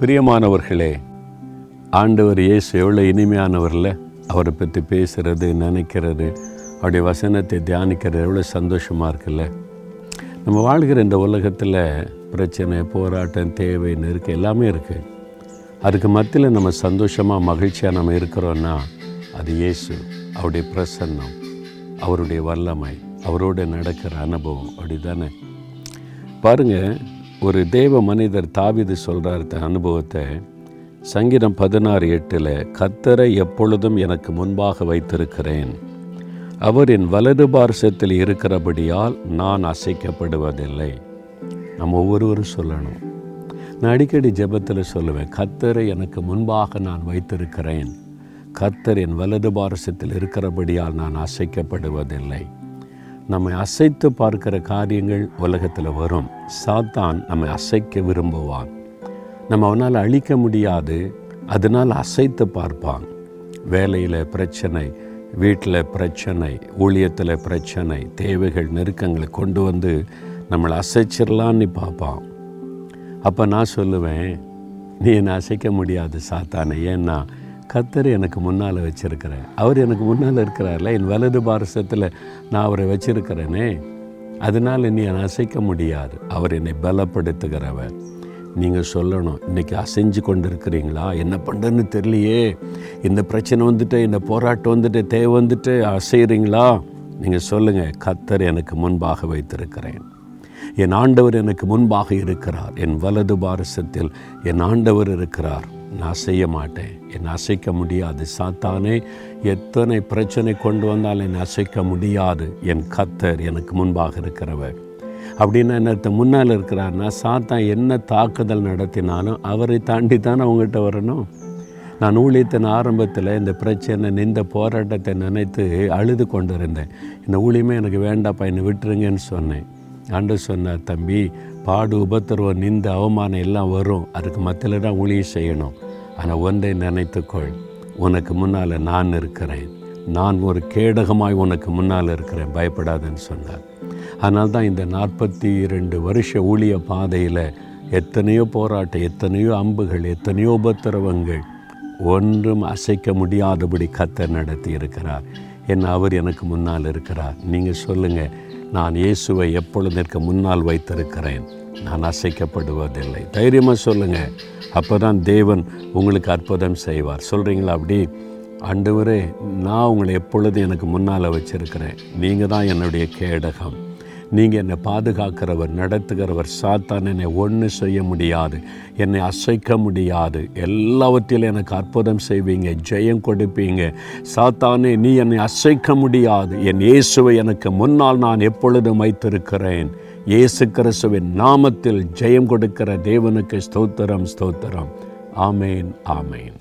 பிரியமானவர்களே ஆண்டவர் இயேசு எவ்வளோ இனிமையானவரில் அவரை பற்றி பேசுகிறது நினைக்கிறது அவருடைய வசனத்தை தியானிக்கிறது எவ்வளோ சந்தோஷமாக இருக்குல்ல. நம்ம வாழ்கிற இந்த உலகத்தில் பிரச்சனை போராட்டம் தேவை நெருக்கம் எல்லாமே இருக்குது அதுக்கு மத்தியில் நம்ம சந்தோஷமாக மகிழ்ச்சியாக நம்ம இருக்கிறோன்னா அது இயேசு அவருடைய பிரசன்னம் அவருடைய வல்லமை அவரோட நடக்கிற அனுபவம் அப்படி தானே பாருங்கள் ஒரு தேவ மனிதர் தாவிது சொல்கிறார் அனுபவத்தை. சங்கீதம் பதினாறு எட்டில் கத்தரை எப்பொழுதும் எனக்கு முன்பாக வைத்திருக்கிறேன். அவரின் வலது பார்சத்தில் இருக்கிறபடியால் நான் அசைக்கப்படுவதில்லை. நம்ம ஒவ்வொருவரும் சொல்லணும். நான் அடிக்கடி ஜெபத்தில் சொல்லுவேன் கத்தரை எனக்கு முன்பாக நான் வைத்திருக்கிறேன். கத்தர் என் வலது பாரசத்தில் இருக்கிறபடியால் நான் அசைக்கப்படுவதில்லை. நம்மை அசைத்து பார்க்கிற காரியங்கள் உலகத்தில் வரும். சாத்தான் நம்மை அசைக்க விரும்புவான். நம்ம அவனால் அழிக்க முடியாது. அதனால் அசைத்து பார்ப்பான். வேலையில் பிரச்சனை வீட்டில் பிரச்சனை ஊழியத்தில் பிரச்சனை தேவைகள் நெருக்கங்களை கொண்டு வந்து நம்மளை அசைச்சிடலான்னு பார்ப்பான். அப்போ நான் சொல்லுவேன் நீ என்னை அசைக்க முடியாது சாத்தானே. ஏன்னா கத்தர் எனக்கு முன்னால் வச்சுருக்கிறேன். அவர் எனக்கு முன்னால் இருக்கிறார்ல என் வலது பாரசத்தில் நான் அவரை வச்சுருக்கிறேனே. அதனால் என்னை அசைக்க முடியாது. அவர் என்னை பலப்படுத்துகிறவர். நீங்கள் சொல்லணும் இன்றைக்கி அசைஞ்சு கொண்டு இருக்கிறீங்களா என்ன பண்ணுறதுன்னு தெரியலையே. இந்த பிரச்சனை வந்துட்டு இந்த போராட்டம் வந்துட்டு தேவை வந்துட்டு அசைகிறீங்களா நீங்கள் சொல்லுங்கள் கத்தர் எனக்கு முன்பாக வைத்திருக்கிறேன். என் ஆண்டவர் எனக்கு முன்பாக இருக்கிறார். என் வலது பாரசத்தில் என் ஆண்டவர் இருக்கிறார். நான் செய்ய மாட்டேன். என்னை அசைக்க முடியாது. சாத்தானே எத்தனை பிரச்சனை கொண்டு வந்தாலும் என்னை அசைக்க முடியாது. என் கத்தர் எனக்கு முன்பாக இருக்கிறவர். அப்படின்னா என்னத்த முன்னால் இருக்கிறார்னா சாத்தான் என்ன தாக்குதல் நடத்தினாலும் அவரை தாண்டி தானே அவங்ககிட்ட வரணும். நான் ஊழியத்தின் ஆரம்பத்தில் இந்த பிரச்சனை இந்த போராட்டத்தை நினைத்து அழுது கொண்டு இருந்தேன் இந்த ஊழியமே எனக்கு வேண்டாப்பா என்னை விட்டுருங்கன்னு சொன்னேன். ஆண்டு சொன்னார் தம்பி பாடு உபத்திரவம் நிந்த அவமானம் எல்லாம் வரும். அதுக்கு மத்தியில் தான் ஊழியம் செய்யணும். ஆனால் ஒன்றை நினைத்துக்கொள். உனக்கு முன்னால் நான் இருக்கிறேன். நான் ஒரு கேடகமாய் உனக்கு முன்னால் இருக்கிறேன். பயப்படாதுன்னு சொன்னார். அதனால் தான் இந்த நாற்பத்தி இரண்டு வருஷ ஊழிய பாதையில் எத்தனையோ போராட்டம் எத்தனையோ அம்புகள் எத்தனையோ உபத்திரவங்கள் ஒன்றும் அசைக்க முடியாதபடி கத்தை நடத்தி இருக்கிறார் என்ன அவர் எனக்கு முன்னால் இருக்கிறார். நீங்கள் சொல்லுங்கள் நான் இயேசுவை எப்பொழுதற்கு முன்னால் வைத்திருக்கிறேன். நான் அசைக்கப்படுவதில்லை. தைரியமாக சொல்லுங்கள் அப்போ தான் தேவன் உங்களுக்கு அற்புதம் செய்வார். சொல்கிறீங்களா அப்படி? ஆண்டவரே நான் உங்களை எப்பொழுது எனக்கு முன்னால் வச்சுருக்கிறேன். நீங்கள் தான் என்னுடைய கேடகம். நீங்கள் என்னை பாதுகாக்கிறவர் நடத்துகிறவர் சாத்தான் என்னை ஒன்று செய்ய முடியாது என்னை அசைக்க முடியாது. எல்லாவற்றிலும் எனக்கு அற்புதம் செய்வீங்க ஜெயம் கொடுப்பீங்க. சாத்தானே நீ என்னை அசைக்க முடியாது. என் இயேசுவை எனக்கு முன்னால் நான் எப்பொழுதும் வைத்திருக்கிறேன். இயேசு கிறிஸ்துவின் நாமத்தில் ஜெயம் கொடுக்கிற தேவனுக்கு ஸ்தோத்திரம் ஸ்தோத்திரம். ஆமேன் ஆமேன்.